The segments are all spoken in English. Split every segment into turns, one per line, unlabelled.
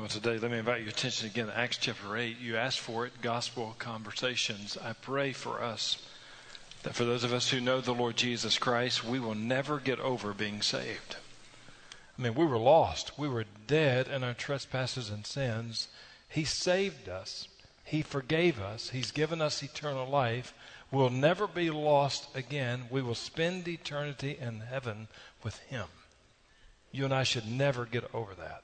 Well, today, let me invite your attention again to Acts chapter 8. You asked for it, gospel conversations. I pray for us that for those of us who know the Lord Jesus Christ, we will never get over being saved. I mean, we were lost. We were dead in our trespasses and sins. He saved us. He forgave us. He's given us eternal life. We'll never be lost again. We will spend eternity in heaven with Him. You and I should never get over that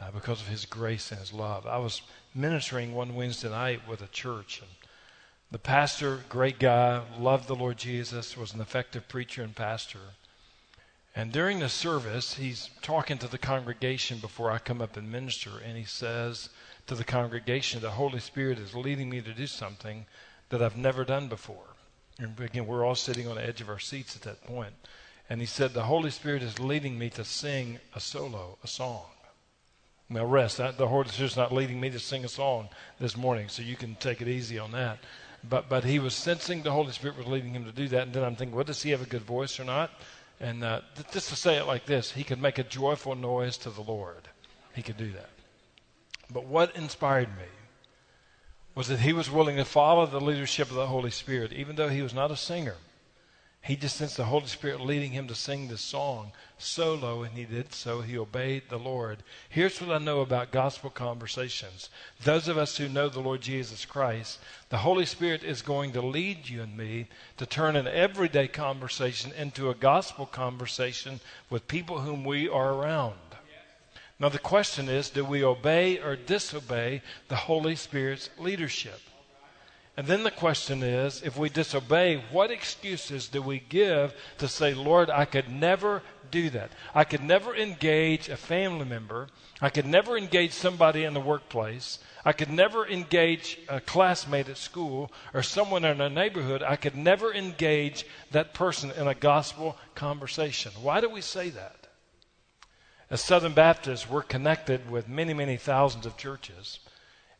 uh, because of His grace and His love. I was ministering one Wednesday night with a church, and the pastor, great guy, loved the Lord Jesus, was an effective preacher and pastor. And during the service, he's talking to the congregation before I come up and minister, and he says to the congregation, The Holy Spirit is leading me to do something that I've never done before. And again, we're all sitting on the edge of our seats at that point. And he said, The Holy Spirit is leading me to sing a solo, a song. Now, rest. The Holy just not leading me to sing a song this morning, so you can take it easy on that. But, but he was sensing the Holy Spirit was leading him to do that. And then I'm thinking, well, does he have a good voice or not? And uh, just to say it like this, he could make a joyful noise to the Lord. He could do that. But what inspired me was that he was willing to follow the leadership of the Holy Spirit, even though he was not a singer. He just sensed the Holy Spirit leading him to sing this song solo, and he did so. He obeyed the Lord. Here's what I know about gospel conversations. Those of us who know the Lord Jesus Christ, the Holy Spirit is going to lead you and me to turn an everyday conversation into a gospel conversation with people whom we are around. Now, the question is do we obey or disobey the Holy Spirit's leadership? And then the question is if we disobey, what excuses do we give to say, Lord, I could never do that? I could never engage a family member. I could never engage somebody in the workplace. I could never engage a classmate at school or someone in a neighborhood. I could never engage that person in a gospel conversation. Why do we say that? As Southern Baptists, we're connected with many, many thousands of churches.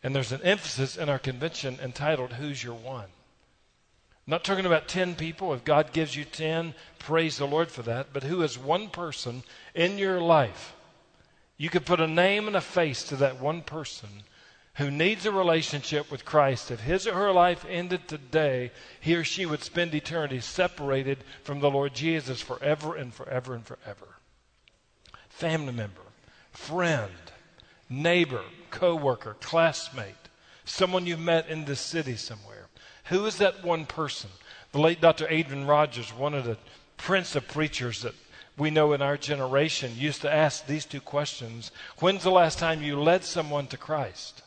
And there's an emphasis in our convention entitled, Who's Your One? I'm not talking about 10 people. If God gives you 10, praise the Lord for that. But who is one person in your life? You could put a name and a face to that one person who needs a relationship with Christ. If his or her life ended today, he or she would spend eternity separated from the Lord Jesus forever and forever and forever. Family member, friend, neighbor, coworker, classmate, someone you've met in the city somewhere. Who is that one person? The late Dr. Adrian Rogers, one of the prince of preachers that we know in our generation, used to ask these two questions When's the last time you led someone to Christ?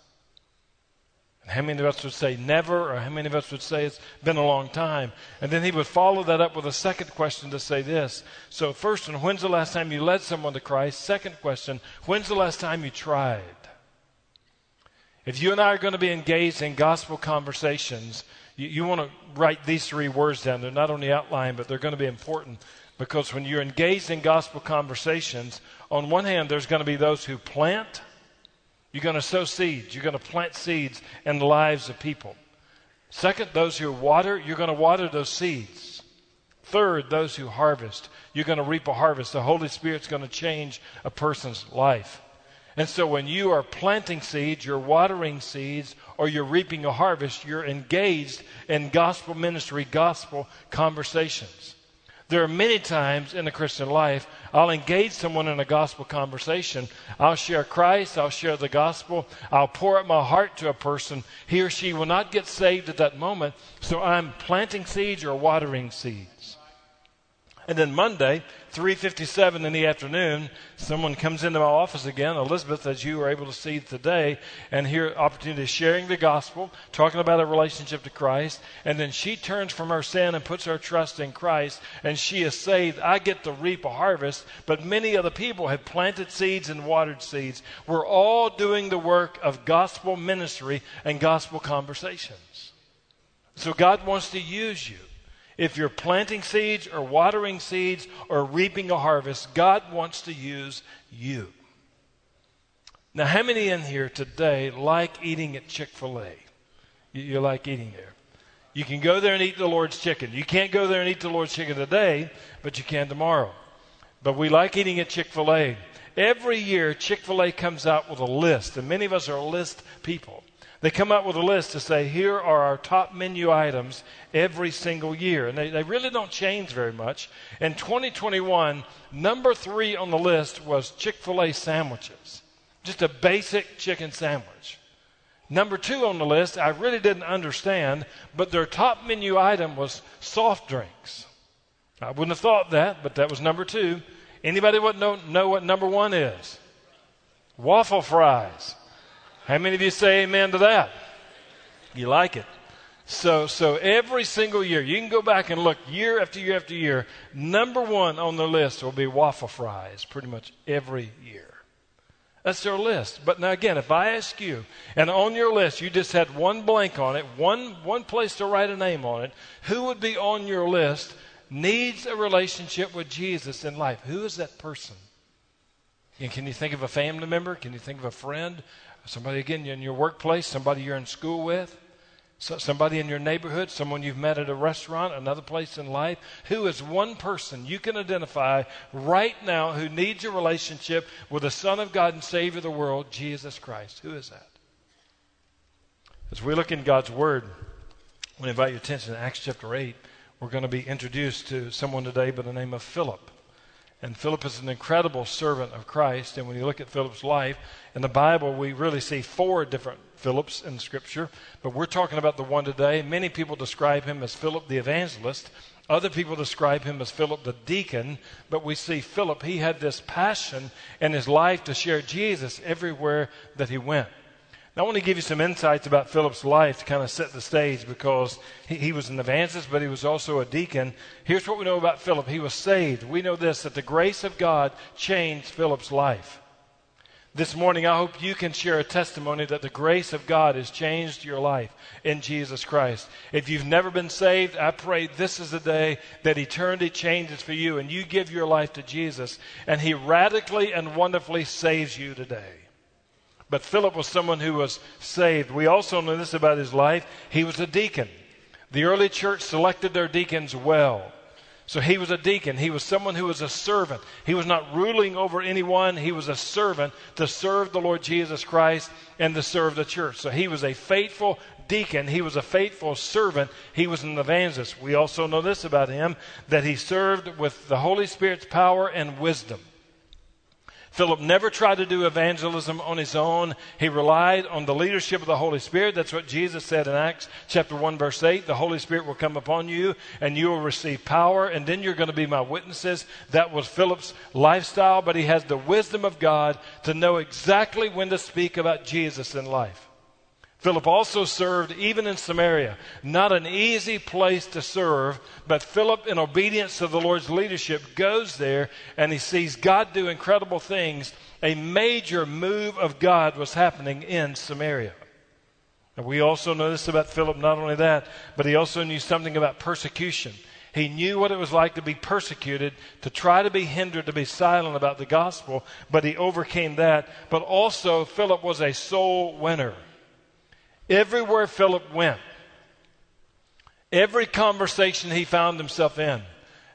And how many of us would say never, or how many of us would say it's been a long time? And then he would follow that up with a second question to say this. So, first one, when's the last time you led someone to Christ? Second question, when's the last time you tried? If you and I are going to be engaged in gospel conversations, you, you want to write these three words down. They're not on the outline, but they're going to be important because when you're engaged in gospel conversations, on one hand, there's going to be those who plant, you're going to sow seeds, you're going to plant seeds in the lives of people. Second, those who water, you're going to water those seeds. Third, those who harvest, you're going to reap a harvest. The Holy Spirit's going to change a person's life. And so when you are planting seeds, you're watering seeds, or you're reaping a harvest, you're engaged in gospel ministry, gospel conversations. There are many times in the Christian life I'll engage someone in a gospel conversation. I'll share Christ, I'll share the gospel, I'll pour out my heart to a person. He or she will not get saved at that moment, so I'm planting seeds or watering seeds. And then Monday, 3:57 in the afternoon, someone comes into my office again, Elizabeth, as you were able to see today, and hear opportunity sharing the gospel, talking about a relationship to Christ, and then she turns from her sin and puts her trust in Christ, and she is saved. I get to reap a harvest, but many other people have planted seeds and watered seeds. We're all doing the work of gospel ministry and gospel conversations. So God wants to use you. If you're planting seeds or watering seeds or reaping a harvest, God wants to use you. Now, how many in here today like eating at Chick fil A? You, you, like eating there. You can go there and eat the Lord's chicken. You can't go there and eat the Lord's chicken today, but you can tomorrow. But we like eating at Chick fil A. every year Chick fil A comes out with a list, and many of us are list people. They come up with a list to say, here are our top menu items every single year. And they, they really don't change very much. In 2021, number three on the list was Chick fil A sandwiches, just a basic chicken sandwich. Number two on the list, I really didn't understand, but their top menu item was soft drinks. I wouldn't have thought that, but that was number two. Anybody know, know what number one is? Waffle fries. How many of you say amen to that? You like it. So, so every single year, you can go back and look year after year after year. Number one on the list will be waffle fries, pretty much every year. That's their list. But now again, if I ask you, and on your list you just had one blank on it, one one place to write a name on it, who would be on your list needs a relationship with Jesus in life? Who is that person? And can you think of a family member? Can you think of a friend? Somebody, again, in your workplace, somebody you're in school with, somebody in your neighborhood, someone you've met at a restaurant, another place in life. Who is one person you can identify right now who needs a relationship with the Son of God and Savior of the world, Jesus Christ? Who is that? As we look in God's Word, I want to invite your attention to Acts chapter 8. We're going to be introduced to someone today by the name of Philip. And Philip is an incredible servant of Christ. And when you look at Philip's life, in the Bible, we really see four different Philips in Scripture. But we're talking about the one today. Many people describe him as Philip the evangelist. Other people describe him as Philip the deacon. But we see Philip, he had this passion in his life to share Jesus everywhere that he went. I want to give you some insights about Philip's life to kind of set the stage because he, he, was an evangelist, but he was also a deacon. Here's what we know about Philip he was saved. We know this that the grace of God changed Philip's life. This morning, I hope you can share a testimony that the grace of God has changed your life in Jesus Christ. If you've never been saved, I pray this is the day that eternity changes for you and you give your life to Jesus and He radically and wonderfully saves you today. But Philip was someone who was saved. We also know this about his life. He was a deacon. The early church selected their deacons well. So he was a deacon. He was someone who was a servant. He was not ruling over anyone. He was a servant to serve the Lord Jesus Christ and to serve the church. So he was a faithful deacon. He was a faithful servant. He was an evangelist. We also know this about him that he served with the Holy Spirit's power and wisdom. Philip never tried to do evangelism on his own. He relied on the leadership of the Holy Spirit. That's what Jesus said in Acts chapter 1 verse 8. The Holy Spirit will come upon you and you will receive power and then you're going to be my witnesses. That was Philip's lifestyle, but he has the wisdom of God to know exactly when to speak about Jesus in life. Philip also served even in Samaria. Not an easy place to serve, but Philip, in obedience to the Lord's leadership, goes there and he sees God do incredible things. A major move of God was happening in Samaria. And we also know this about Philip, not only that, but he also knew something about persecution. He knew what it was like to be persecuted, to try to be hindered, to be silent about the gospel, but he overcame that. But also, Philip was a soul winner. Everywhere Philip went, every conversation he found himself in,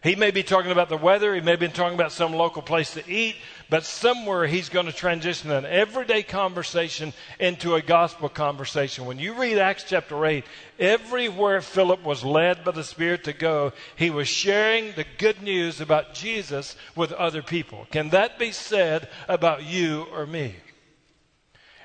he may be talking about the weather, he may be talking about some local place to eat, but somewhere he's going to transition an everyday conversation into a gospel conversation. When you read Acts chapter 8, everywhere Philip was led by the Spirit to go, he was sharing the good news about Jesus with other people. Can that be said about you or me?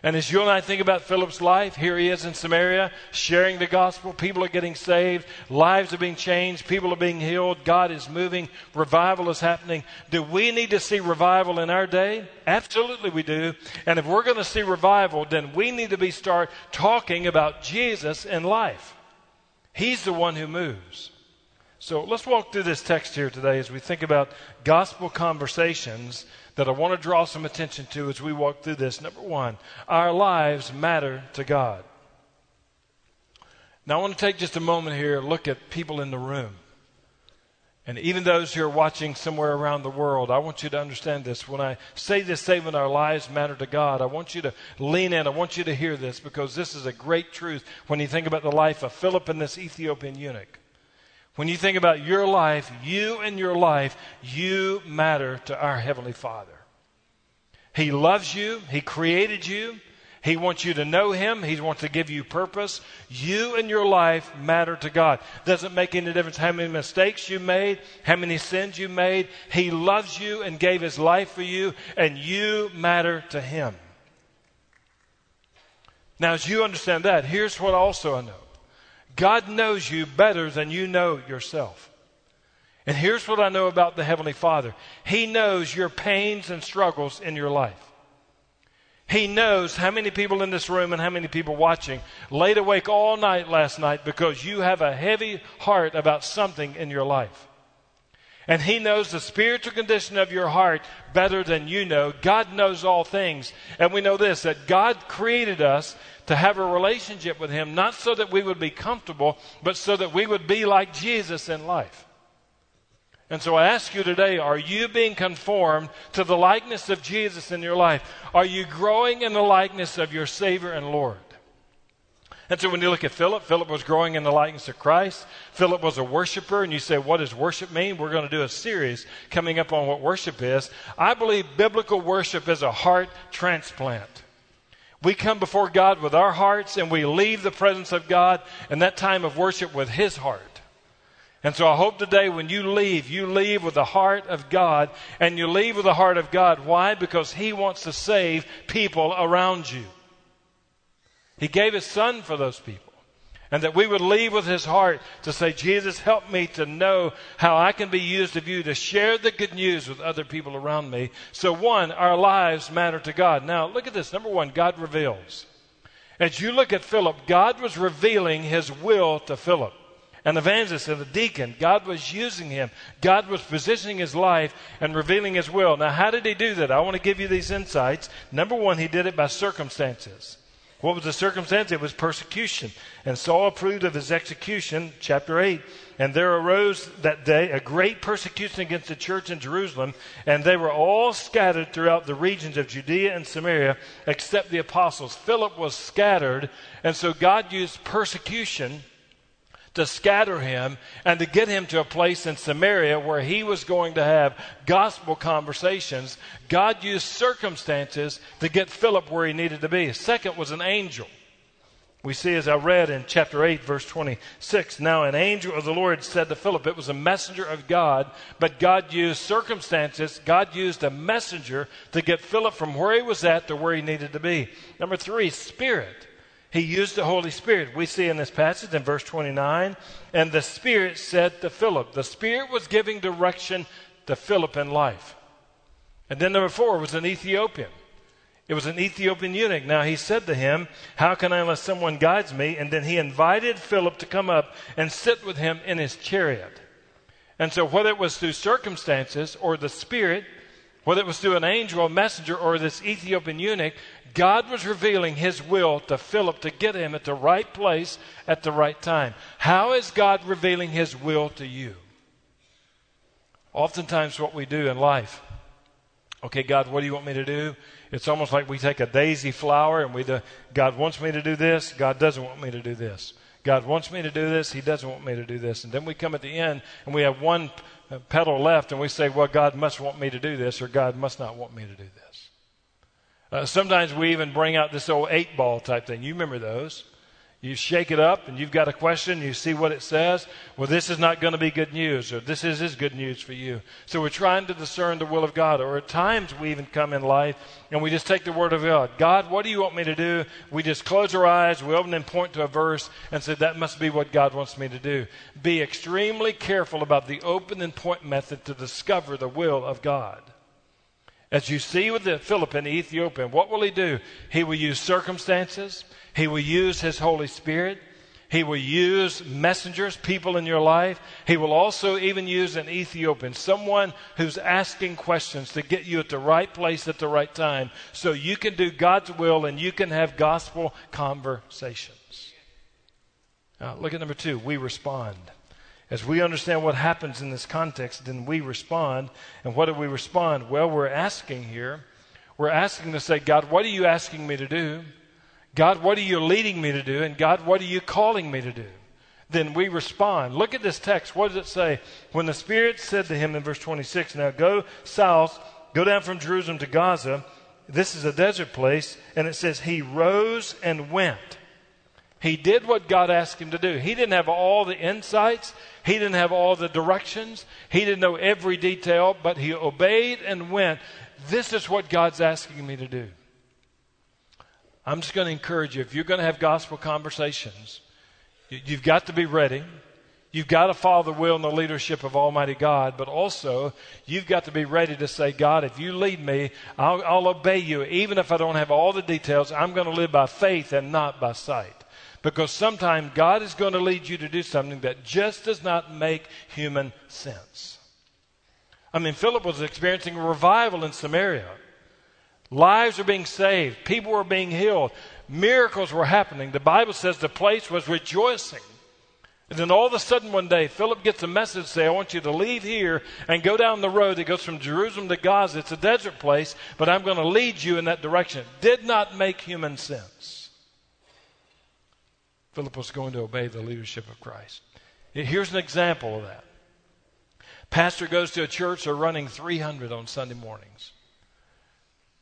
And as you and I think about Philip's life, here he is in Samaria sharing the gospel. People are getting saved. Lives are being changed. People are being healed. God is moving. Revival is happening. Do we need to see revival in our day? Absolutely we do. And if we're going to see revival, then we need to be start talking about Jesus in life. He's the one who moves. So let's walk through this text here today as we think about gospel conversations that I want to draw some attention to as we walk through this. Number one, our lives matter to God. Now, I want to take just a moment here and look at people in the room. And even those who are watching somewhere around the world, I want you to understand this. When I say this statement, our lives matter to God, I want you to lean in. I want you to hear this because this is a great truth when you think about the life of Philip and this Ethiopian eunuch. When you think about your life, you and your life, you matter to our Heavenly Father. He loves you. He created you. He wants you to know Him. He wants to give you purpose. You and your life matter to God. Doesn't make any difference how many mistakes you made, how many sins you made. He loves you and gave His life for you, and you matter to Him. Now, as you understand that, here's what also I know God knows you better than you know yourself. And here's what I know about the Heavenly Father He knows your pains and struggles in your life. He knows how many people in this room and how many people watching laid awake all night last night because you have a heavy heart about something in your life. And He knows the spiritual condition of your heart better than you know. God knows all things. And we know this that God created us to have a relationship with Him, not so that we would be comfortable, but so that we would be like Jesus in life. And so I ask you today are you being conformed to the likeness of Jesus in your life? Are you growing in the likeness of your Savior and Lord? And so when you look at Philip, Philip was growing in the likeness of Christ. Philip was a worshiper, and you say, what does worship mean? We're going to do a series coming up on what worship is. I believe biblical worship is a heart transplant. We come before God with our hearts, and we leave the presence of God in that time of worship with His heart. And so I hope today when you leave, you leave with the heart of God, and you leave with the heart of God. Why? Because He wants to save people around you. He gave His Son for those people. And that we would leave with His heart to say, Jesus, help me to know how I can be used of you to share the good news with other people around me. So, one, our lives matter to God. Now, look at this. Number one, God reveals. As you look at Philip, God was revealing His will to Philip an evangelist and a deacon. God was using him. God was positioning his life and revealing his will. Now, how did he do that? I want to give you these insights. Number one, he did it by circumstances. What was the circumstance? It was persecution. And Saul approved of his execution, chapter 8. And there arose that day a great persecution against the church in Jerusalem, and they were all scattered throughout the regions of Judea and Samaria, except the apostles. Philip was scattered, and so God used persecution to scatter him and to get him to a place in Samaria where he was going to have gospel conversations. God used circumstances to get Philip where he needed to be. Second was an angel. We see, as I read in chapter 8, verse 26, now an angel of the Lord said to Philip, it was a messenger of God, but God used circumstances, God used a messenger to get Philip from where he was at to where he needed to be. Number three, spirit. He used the Holy Spirit. We see in this passage in verse 29, and the Spirit said to Philip, the Spirit was giving direction to Philip in life. And then number four was an Ethiopian. It was an Ethiopian eunuch. Now he said to him, How can I unless someone guides me? And then he invited Philip to come up and sit with him in his chariot. And so, whether it was through circumstances or the Spirit, whether it was through an angel, a messenger, or this Ethiopian eunuch, God was revealing His will to Philip to get him at the right place at the right time. How is God revealing His will to you? Oftentimes, what we do in life, okay, God, what do you want me to do? It's almost like we take a daisy flower and we, do, God wants me to do this, God doesn't want me to do this. God wants me to do this, He doesn't want me to do this. And then we come at the end and we have one petal left and we say, well, God must want me to do this or God must not want me to do this. Uh, sometimes we even bring out this old eight ball type thing. You remember those. You shake it up and you've got a question, you see what it says. Well, this is not going to be good news, or this is, is good news for you. So we're trying to discern the will of God. Or at times we even come in life and we just take the word of God. God, what do you want me to do? We just close our eyes, we open and point to a verse and say, that must be what God wants me to do. Be extremely careful about the open and point method to discover the will of God. As you see with the Philip and the Ethiopian, what will he do? He will use circumstances. He will use His Holy Spirit. He will use messengers, people in your life. He will also even use an Ethiopian, someone who's asking questions to get you at the right place at the right time so you can do God's will and you can have gospel conversations. Now, look at number two. We respond. As we understand what happens in this context, then we respond. And what do we respond? Well, we're asking here. We're asking to say, God, what are you asking me to do? God, what are you leading me to do? And God, what are you calling me to do? Then we respond. Look at this text. What does it say? When the Spirit said to him in verse 26, Now go south, go down from Jerusalem to Gaza, This is a desert place, and it says he rose and went. He did what God asked him to do. He didn't have all the insights, he didn't have all the directions, he didn't know every detail, but he obeyed and went. This is what God's asking me to do. I'm just going to encourage you if you're going to have gospel conversations, you've got to be ready. You've got to follow the will and the leadership of Almighty God, but also you've got to be ready to say, God, if you lead me, I'll, I'll obey you. Even if I don't have all the details, I'm going to live by faith and not by sight. Because sometimes God is going to lead you to do something that just does not make human sense. I mean, Philip was experiencing a revival in Samaria. Lives were being saved, people were being healed, miracles were happening. The Bible says the place was rejoicing. And then all of a sudden one day, Philip gets a message say, I want you to leave here and go down the road that goes from Jerusalem to Gaza. It's a desert place, but I'm going to lead you in that direction. It did not make human sense. Philip was going to obey the leadership of Christ. Here's an example of that. Pastor goes to a church, they're running 300 on Sunday mornings.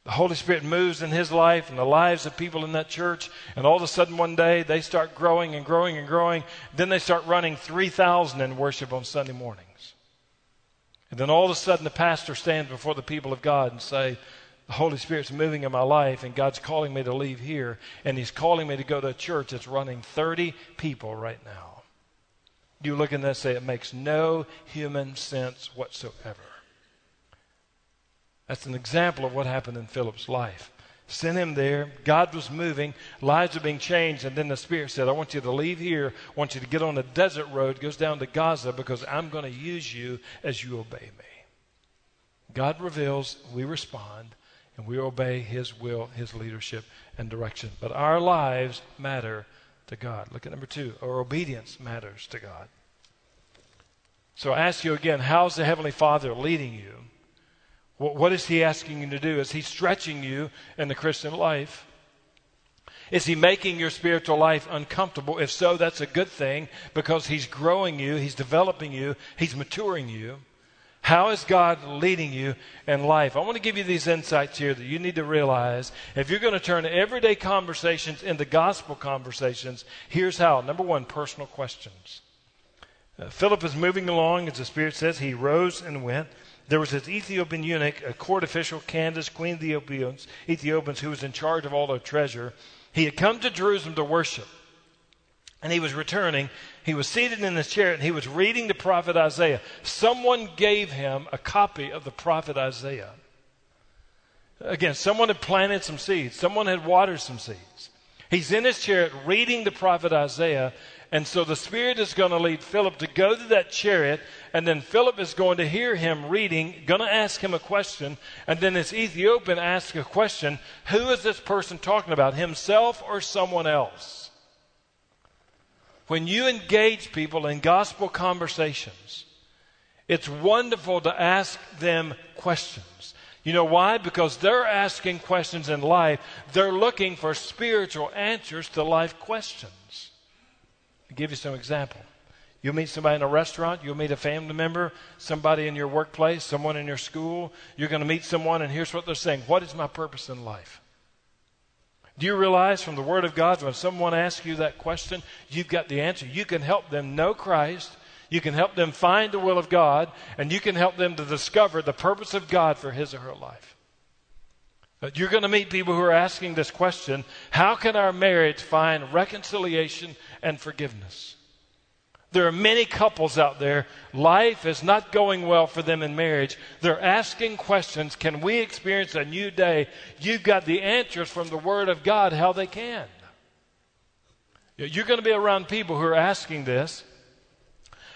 The Holy Spirit moves in his life and the lives of people in that church, and all of a sudden one day they start growing and growing and growing. Then they start running 3,000 in worship on Sunday mornings. And then all of a sudden the pastor stands before the people of God and say, the Holy Spirit's moving in my life, and God's calling me to leave here, and He's calling me to go to a church that's running 30 people right now. You look at that and say, it makes no human sense whatsoever. That's an example of what happened in Philip's life. Sent him there. God was moving. Lives were being changed. And then the Spirit said, I want you to leave here. I want you to get on a desert road, goes down to Gaza, because I'm going to use you as you obey me. God reveals, we respond and we obey His will, His leadership, and direction. But our lives matter to God. Look at number two. Our obedience matters to God. So I ask you again, how's the Heavenly Father leading you? What is He asking you to do? Is He stretching you in the Christian life? Is he making your spiritual life uncomfortable? If so, that's a good thing because he's growing you, he's developing you, he's maturing you. How is God leading you in life? I want to give you these insights here that you need to realize. If you're going to turn everyday conversations into gospel conversations, here's how. Number one, personal questions. Uh, Philip is moving along, as the Spirit says. He rose and went. There was this Ethiopian eunuch, a court official, Candace, queen of the Ethiopians, Ethiopians, who was in charge of all their treasure. He had come to Jerusalem to worship and he was returning. He was seated in his chair and he was reading the prophet Isaiah. Someone gave him a copy of the prophet Isaiah. Again, someone had planted some seeds, someone had watered some seeds. He's in his chariot reading the prophet Isaiah, and so the Spirit is going to lead Philip to go to that chariot, and then Philip is going to hear him reading, going to ask him a question, and then this Ethiopian asks a question Who is this person talking about, himself or someone else? When you engage people in gospel conversations, it's wonderful to ask them questions. You know why? Because they're asking questions in life. They're looking for spiritual answers to life questions. I'll give you some example. You'll meet somebody in a restaurant, you'll meet a family member, somebody in your workplace, someone in your school. You're going to meet someone, and here's what they're saying What is my purpose in life? Do you realize from the Word of God, when someone asks you that question, you've got the answer? You can help them know Christ, you can help them find the will of God, and you can help them to discover the purpose of God for his or her life. But you're going to meet people who are asking this question How can our marriage find reconciliation and forgiveness? There are many couples out there, life is not going well for them in marriage. They're asking questions Can we experience a new day? You've got the answers from the Word of God how they can. You're going to be around people who are asking this.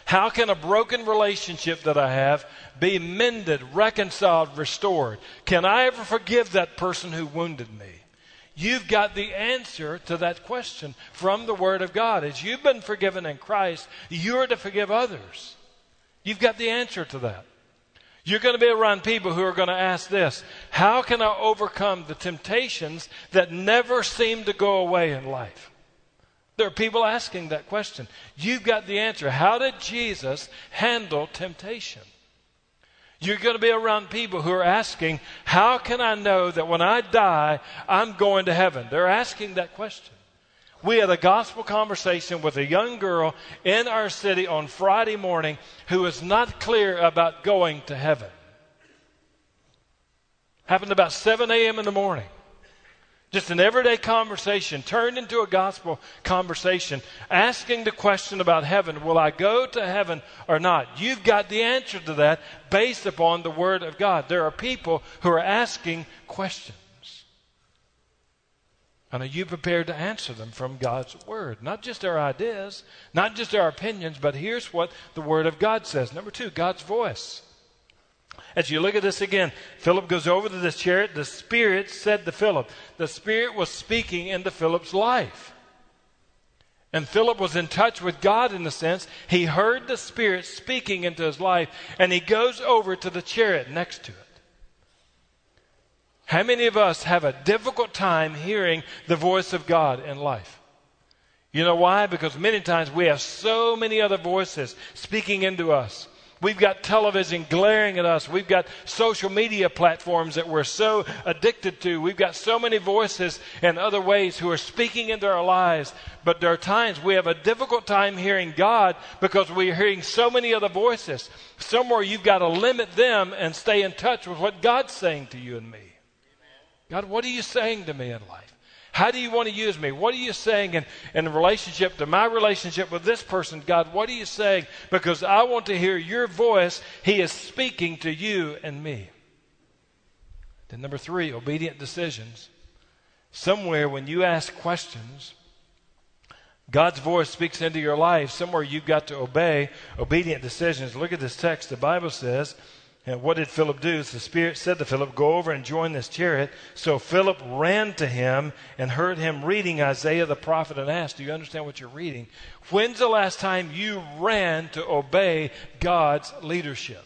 How can a broken relationship that I have be mended, reconciled, restored? Can I ever forgive that person who wounded me? You've got the answer to that question from the Word of God. As you've been forgiven in Christ, you're to forgive others. You've got the answer to that. You're going to be around people who are going to ask this How can I overcome the temptations that never seem to go away in life? There are people asking that question. You've got the answer. How did Jesus handle temptation? You're going to be around people who are asking, How can I know that when I die, I'm going to heaven? They're asking that question. We had a gospel conversation with a young girl in our city on Friday morning who was not clear about going to heaven. Happened about 7 a.m. in the morning. Just an everyday conversation turned into a gospel conversation, asking the question about heaven will I go to heaven or not? You've got the answer to that based upon the Word of God. There are people who are asking questions. And are you prepared to answer them from God's Word? Not just our ideas, not just our opinions, but here's what the Word of God says. Number two, God's voice. As you look at this again, Philip goes over to this chariot. The Spirit said to Philip, the Spirit was speaking into Philip's life. And Philip was in touch with God in the sense he heard the Spirit speaking into his life, and he goes over to the chariot next to it. How many of us have a difficult time hearing the voice of God in life? You know why? Because many times we have so many other voices speaking into us. We've got television glaring at us. We've got social media platforms that we're so addicted to. We've got so many voices and other ways who are speaking into our lives. But there are times we have a difficult time hearing God because we're hearing so many other voices. Somewhere you've got to limit them and stay in touch with what God's saying to you and me. God, what are you saying to me in life? How do you want to use me? What are you saying in, in relationship to my relationship with this person? God, what are you saying? Because I want to hear your voice. He is speaking to you and me. Then, number three, obedient decisions. Somewhere when you ask questions, God's voice speaks into your life. Somewhere you've got to obey obedient decisions. Look at this text. The Bible says, and what did Philip do? the Spirit said to Philip, Go over and join this chariot. So Philip ran to him and heard him reading Isaiah the prophet and asked, Do you understand what you're reading? When's the last time you ran to obey God's leadership?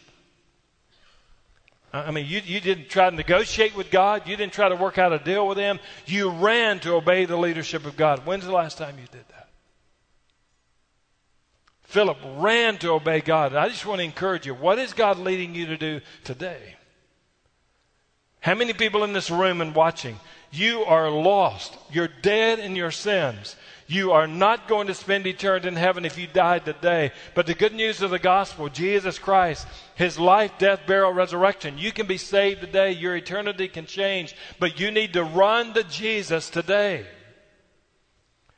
I mean, you, you didn't try to negotiate with God. You didn't try to work out a deal with Him. You ran to obey the leadership of God. When's the last time you did that? Philip ran to obey God. I just want to encourage you. What is God leading you to do today? How many people in this room and watching, you are lost. You're dead in your sins. You are not going to spend eternity in heaven if you died today. But the good news of the gospel, Jesus Christ, his life, death, burial, resurrection, you can be saved today. Your eternity can change. But you need to run to Jesus today.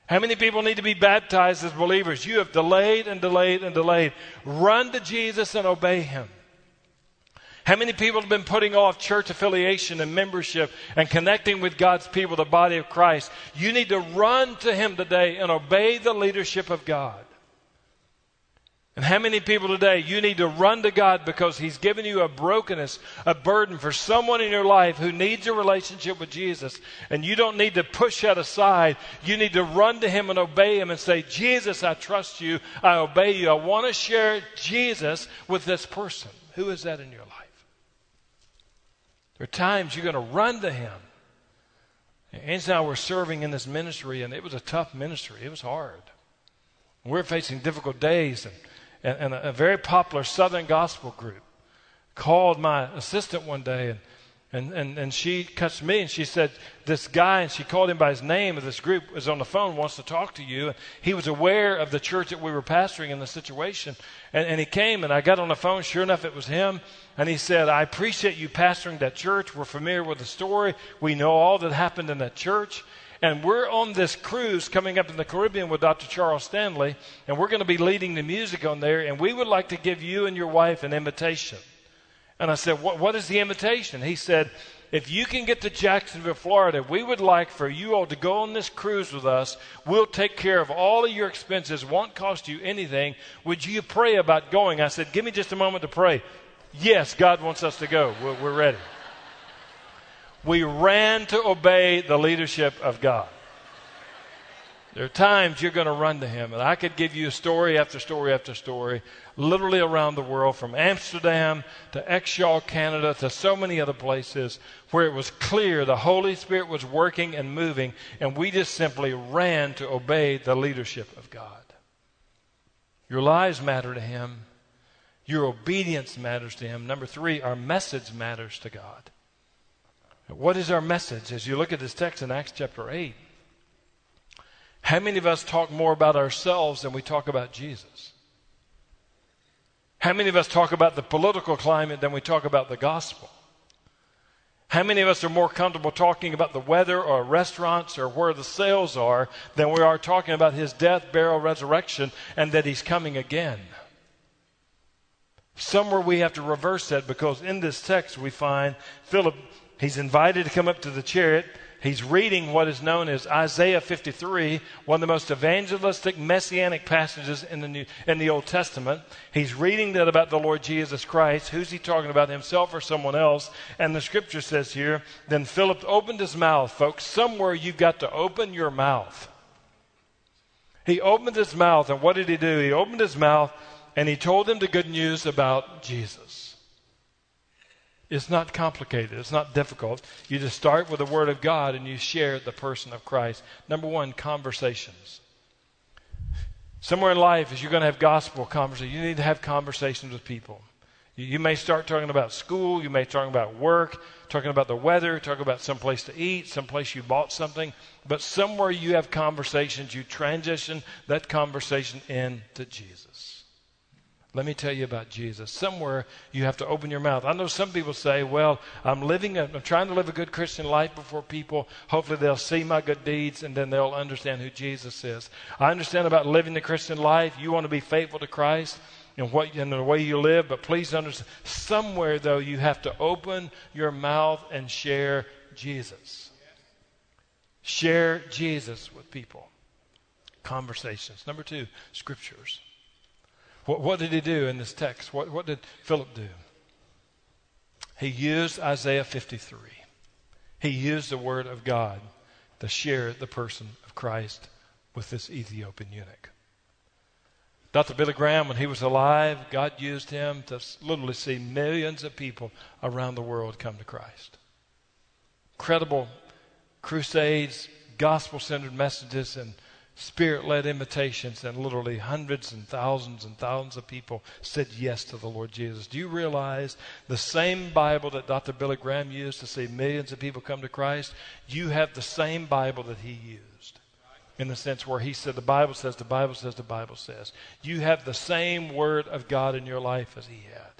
How many people need to be baptized as believers? You have delayed and delayed and delayed. Run to Jesus and obey him. How many people have been putting off church affiliation and membership and connecting with God's people, the body of Christ? You need to run to him today and obey the leadership of God. And how many people today, you need to run to God because He's given you a brokenness, a burden for someone in your life who needs a relationship with Jesus. And you don't need to push that aside. You need to run to Him and obey Him and say, Jesus, I trust you. I obey you. I want to share Jesus with this person. Who is that in your life? There are times you're going to run to Him. And now we're serving in this ministry, and it was a tough ministry. It was hard. We're facing difficult days and and, and a, a, very popular Southern gospel group called my assistant one day and, and, and, and she cuts me and she said, This guy, and she called him by his name of this group, is on the phone, wants to talk to you. And he was aware of the church that we were pastoring in the situation. And, and he came and I got on the phone. Sure enough, it was him. And he said, I appreciate you pastoring that church. We're familiar with the story. We know all that happened in that church. And we're on this cruise coming up in the Caribbean with Dr. Charles Stanley, and we're going to be leading the music on there, and we would like to give you and your wife an invitation. And I said, What, what is the invitation? He said, If you can get to Jacksonville, Florida, we would like for you all to go on this cruise with us. We'll take care of all of your expenses, won't cost you anything. Would you pray about going? I said, Give me just a moment to pray. Yes, God wants us to go. We're, we're ready we ran to obey the leadership of God. There are times you're going to run to Him. And I could give you story after story after story, literally around the world, from Amsterdam to Exshaw, Canada, to so many other places where it was clear the Holy Spirit was working and moving, and we just simply ran to obey the leadership of God. Your lives matter to Him. Your obedience matters to Him. Number three, our message matters to God. What is our message? As you look at this text in Acts chapter 8, how many of us talk more about ourselves than we talk about Jesus? How many of us talk about the political climate than we talk about the gospel? How many of us are more comfortable talking about the weather or restaurants or where the sales are than we are talking about his death, burial, resurrection, and that he's coming again? Somewhere we have to reverse that because in this text we find Philip, he's invited to come up to the chariot he's reading what is known as Isaiah 53, one of the most evangelistic messianic passages in the, New, in the Old Testament. He's reading that about the Lord Jesus Christ. Who's he talking about, himself or someone else? And the scripture says here, then Philip opened his mouth. Folks, somewhere you've got to open your mouth. He opened his mouth, and what did he do? He opened his mouth and he told them the good news about Jesus. It's not complicated. It's not difficult. You just start with the Word of God and you share the person of Christ. Number one, conversations. Somewhere in life, as you're going to have gospel conversations, you need to have conversations with people. You, you may start talking about school. You may talk about work, talking about the weather, talking about some place to eat, some place you bought something. But somewhere you have conversations, you transition that conversation into Jesus. Let me tell you about Jesus. Somewhere you have to open your mouth. I know some people say, well, I'm living, a, I'm trying to live a good Christian life before people. Hopefully they'll see my good deeds and then they'll understand who Jesus is. I understand about living the Christian life. You want to be faithful to Christ and what in the way you live, but please understand, somewhere though you have to open your mouth and share Jesus. Share Jesus with people. Conversations. Number two, scriptures. What, what did he do in this text? What, what did Philip do? He used Isaiah 53. He used the word of God to share the person of Christ with this Ethiopian eunuch. Dr. Billy Graham, when he was alive, God used him to literally see millions of people around the world come to Christ. Incredible crusades, gospel centered messages, and spirit led invitations, and literally hundreds and thousands and thousands of people said yes to the Lord Jesus. Do you realize the same Bible that Dr. Billy Graham used to see millions of people come to Christ? You have the same Bible that he used. In the sense where he said, the Bible says, the Bible says, the Bible says. You have the same Word of God in your life as he had.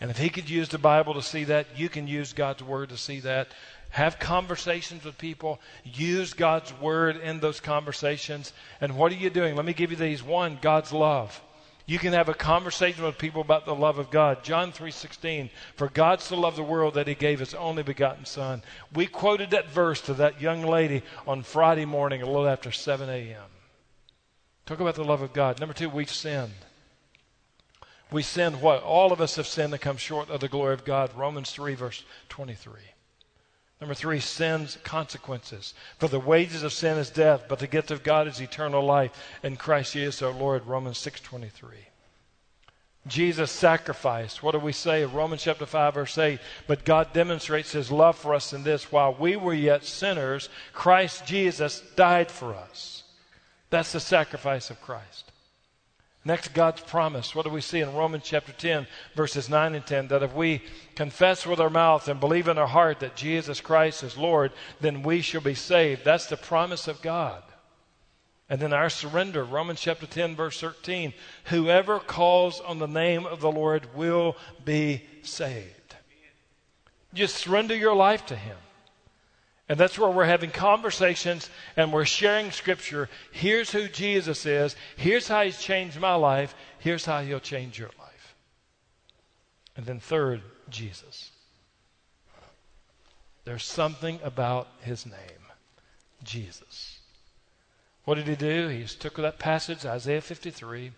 And if he could use the Bible to see that, you can use God's Word to see that have conversations with people, use God's word in those conversations. And what are you doing? Let me give you these. One, God's love. You can have a conversation with people about the love of God. John 3:16, for God so loved the world that he gave his only begotten son. We quoted that verse to that young lady on Friday morning a little after 7 a.m. Talk about the love of God. Number 2, we've sinned. We sinned what? All of us have sinned and come short of the glory of God. Romans 3 verse 23. Number three, sin's consequences. For the wages of sin is death, but the gift of God is eternal life in Christ Jesus our Lord. Romans 6.23. Jesus sacrificed. What do we say? in Romans chapter 5, verse 8. But God demonstrates his love for us in this while we were yet sinners, Christ Jesus died for us. That's the sacrifice of Christ. Next, God's promise. What do we see in Romans chapter 10, verses 9 and 10? That if we confess with our mouth and believe in our heart that Jesus Christ is Lord, then we shall be saved. That's the promise of God. And then our surrender, Romans chapter 10, verse 13. Whoever calls on the name of the Lord will be saved. Just surrender your life to Him. And that's where we're having conversations and we're sharing scripture. Here's who Jesus is. Here's how he's changed my life. Here's how he'll change your life. And then, third, Jesus. There's something about his name, Jesus. What did he do? He took that passage, Isaiah 53,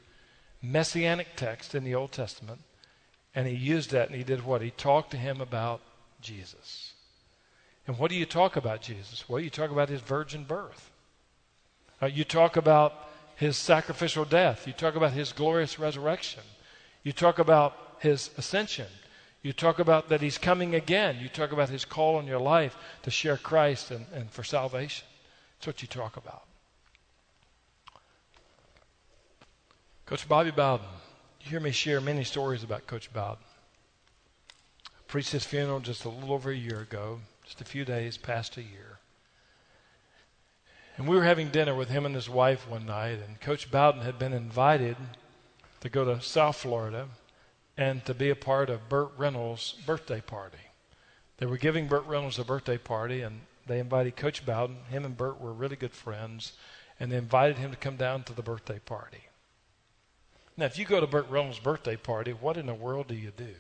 messianic text in the Old Testament, and he used that and he did what? He talked to him about Jesus. And what do you talk about Jesus? Well, you talk about his virgin birth. Uh, you talk about his sacrificial death. You talk about his glorious resurrection. You talk about his ascension. You talk about that he's coming again. You talk about his call on your life to share Christ and, and for salvation. That's what you talk about. Coach Bobby Bowden, You hear me share many stories about Coach Bowden. I preached his funeral just a little over a year ago, just a few days past a year. And we were having dinner with him and his wife one night, and Coach Bowden had been invited to go to South Florida and to be a part of Burt Reynolds' birthday party. They were giving Burt Reynolds a birthday party, and they invited Coach Bowden. Him and Burt were really good friends, and they invited him to come down to the birthday party. Now, if you go to Burt Reynolds' birthday party, what in the world do you do?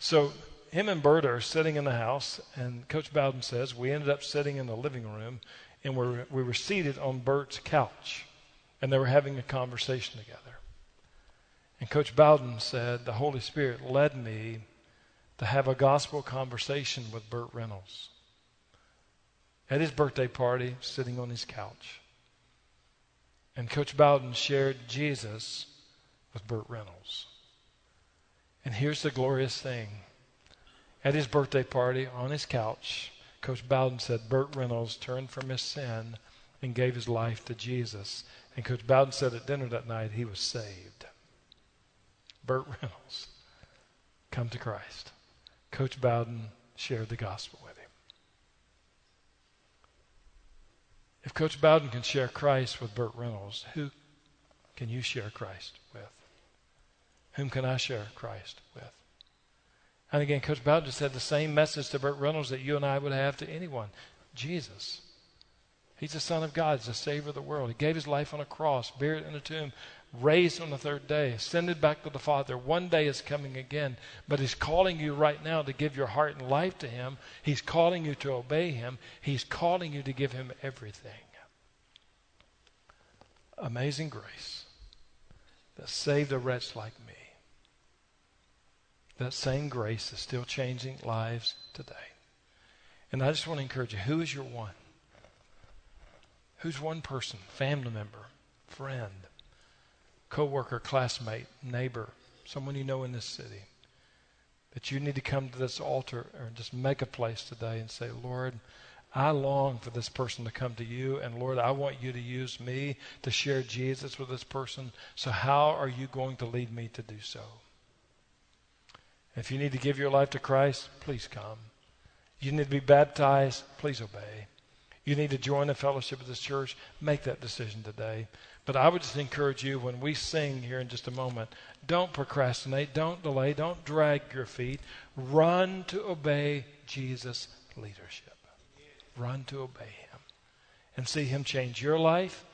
So, him and Burt are sitting in the house, and Coach Bowden says we ended up sitting in the living room, and we're, we were seated on Burt's couch, and they were having a conversation together. And Coach Bowden said, The Holy Spirit led me to have a gospel conversation with Burt Reynolds at his birthday party, sitting on his couch. And Coach Bowden shared Jesus with Burt Reynolds. And here's the glorious thing. At his birthday party, on his couch, Coach Bowden said Burt Reynolds turned from his sin and gave his life to Jesus. And Coach Bowden said at dinner that night he was saved. Burt Reynolds, come to Christ. Coach Bowden shared the gospel with him. If Coach Bowden can share Christ with Burt Reynolds, who can you share Christ with? Whom can I share Christ with? And again, Coach Bowden just had the same message to Burt Reynolds that you and I would have to anyone Jesus. He's the Son of God, He's the Savior of the world. He gave His life on a cross, buried in a tomb, raised on the third day, ascended back to the Father. One day is coming again, but He's calling you right now to give your heart and life to Him. He's calling you to obey Him. He's calling you to give Him everything. Amazing grace that saved a wretch like me. That same grace is still changing lives today. And I just want to encourage you who is your one? Who's one person, family member, friend, coworker, classmate, neighbor, someone you know in this city, that you need to come to this altar or just make a place today and say, Lord, I long for this person to come to you, and Lord, I want you to use me to share Jesus with this person. So, how are you going to lead me to do so? If you need to give your life to Christ, please come. You need to be baptized, please obey. You need to join the fellowship of this church, make that decision today. But I would just encourage you when we sing here in just a moment, don't procrastinate, don't delay, don't drag your feet. Run to obey Jesus' leadership. Run to obey him and see him change your life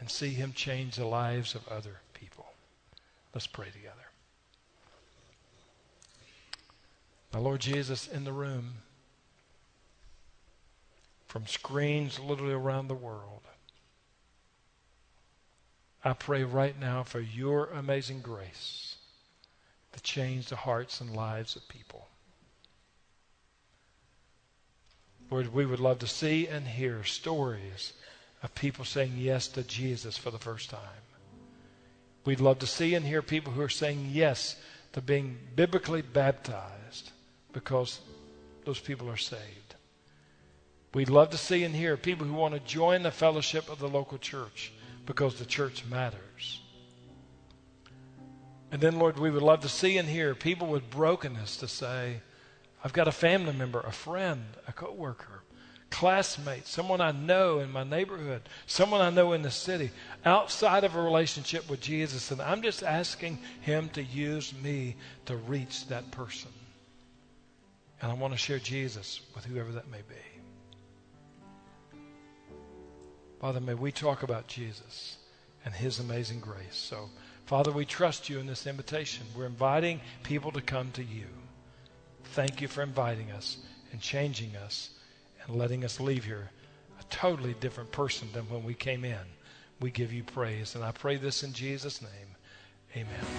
and see him change the lives of other people. Let's pray together. My Lord Jesus, in the room, from screens literally around the world. I pray right now for your amazing grace to change the hearts and lives of people. Lord, we would love to see and hear stories of people saying yes to Jesus for the first time. We'd love to see and hear people who are saying yes to being biblically baptized because those people are saved. We'd love to see and hear people who want to join the fellowship of the local church because the church matters. And then, Lord, we would love to see and hear people with brokenness to say, I've got a family member, a friend, a coworker, classmate, someone I know in my neighborhood, someone I know in the city, outside of a relationship with Jesus, and I'm just asking Him to use me to reach that person. And I want to share Jesus with whoever that may be. Father, may we talk about Jesus and his amazing grace. So, Father, we trust you in this invitation. We're inviting people to come to you. Thank you for inviting us and changing us and letting us leave here a totally different person than when we came in. We give you praise. And I pray this in Jesus' name. Amen.